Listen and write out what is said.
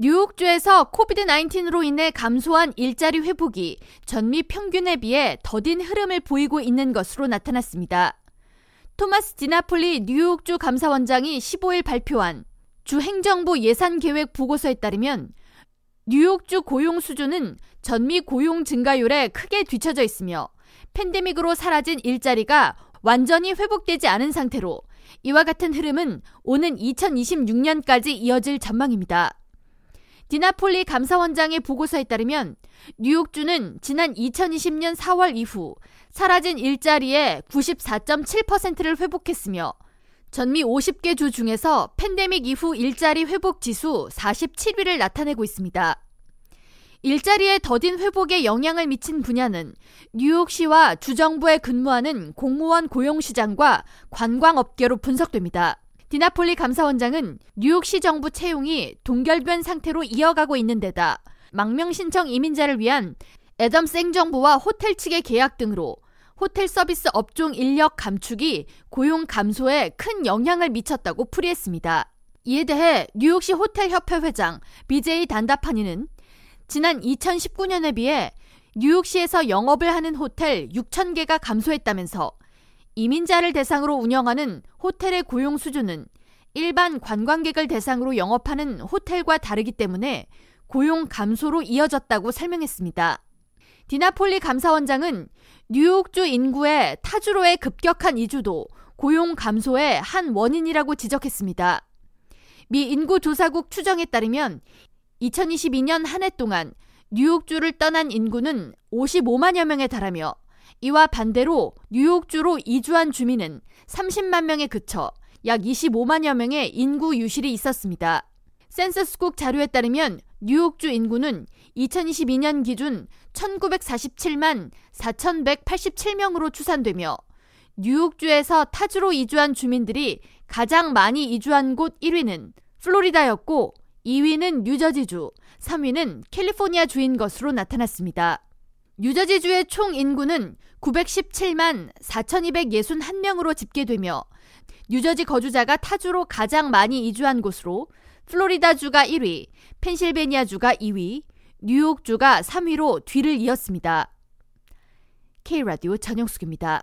뉴욕주에서 코비드-19로 인해 감소한 일자리 회복이 전미 평균에 비해 더딘 흐름을 보이고 있는 것으로 나타났습니다. 토마스 디나폴리 뉴욕주 감사원장이 15일 발표한 주 행정부 예산 계획 보고서에 따르면 뉴욕주 고용 수준은 전미 고용 증가율에 크게 뒤처져 있으며 팬데믹으로 사라진 일자리가 완전히 회복되지 않은 상태로 이와 같은 흐름은 오는 2026년까지 이어질 전망입니다. 디나폴리 감사원장의 보고서에 따르면 뉴욕주는 지난 2020년 4월 이후 사라진 일자리의 94.7%를 회복했으며 전미 50개 주 중에서 팬데믹 이후 일자리 회복 지수 47위를 나타내고 있습니다. 일자리의 더딘 회복에 영향을 미친 분야는 뉴욕시와 주정부에 근무하는 공무원 고용 시장과 관광업계로 분석됩니다. 디나폴리 감사원장은 뉴욕시 정부 채용이 동결변 상태로 이어가고 있는 데다 망명 신청 이민자를 위한 애덤 생정부와 호텔 측의 계약 등으로 호텔 서비스 업종 인력 감축이 고용 감소에 큰 영향을 미쳤다고 풀이했습니다. 이에 대해 뉴욕시 호텔협회 회장 BJ 단다파니는 지난 2019년에 비해 뉴욕시에서 영업을 하는 호텔 6,000개가 감소했다면서 이민자를 대상으로 운영하는 호텔의 고용 수준은 일반 관광객을 대상으로 영업하는 호텔과 다르기 때문에 고용 감소로 이어졌다고 설명했습니다. 디나폴리 감사원장은 뉴욕주 인구의 타주로의 급격한 이주도 고용 감소의 한 원인이라고 지적했습니다. 미 인구조사국 추정에 따르면 2022년 한 해 동안 뉴욕주를 떠난 인구는 55만여 명에 달하며 이와 반대로 뉴욕주로 이주한 주민은 30만 명에 그쳐 약 25만여 명의 인구 유실이 있었습니다. 센서스국 자료에 따르면 뉴욕주 인구는 2022년 기준 1947만 4187명으로 추산되며 뉴욕주에서 타주로 이주한 주민들이 가장 많이 이주한 곳 1위는 플로리다였고 2위는 뉴저지주, 3위는 캘리포니아주인 것으로 나타났습니다. 뉴저지주의 총 인구는 917만 4,261명으로 집계되며 뉴저지 거주자가 타주로 가장 많이 이주한 곳으로 플로리다주가 1위, 펜실베니아주가 2위, 뉴욕주가 3위로 뒤를 이었습니다. K라디오 전영숙입니다.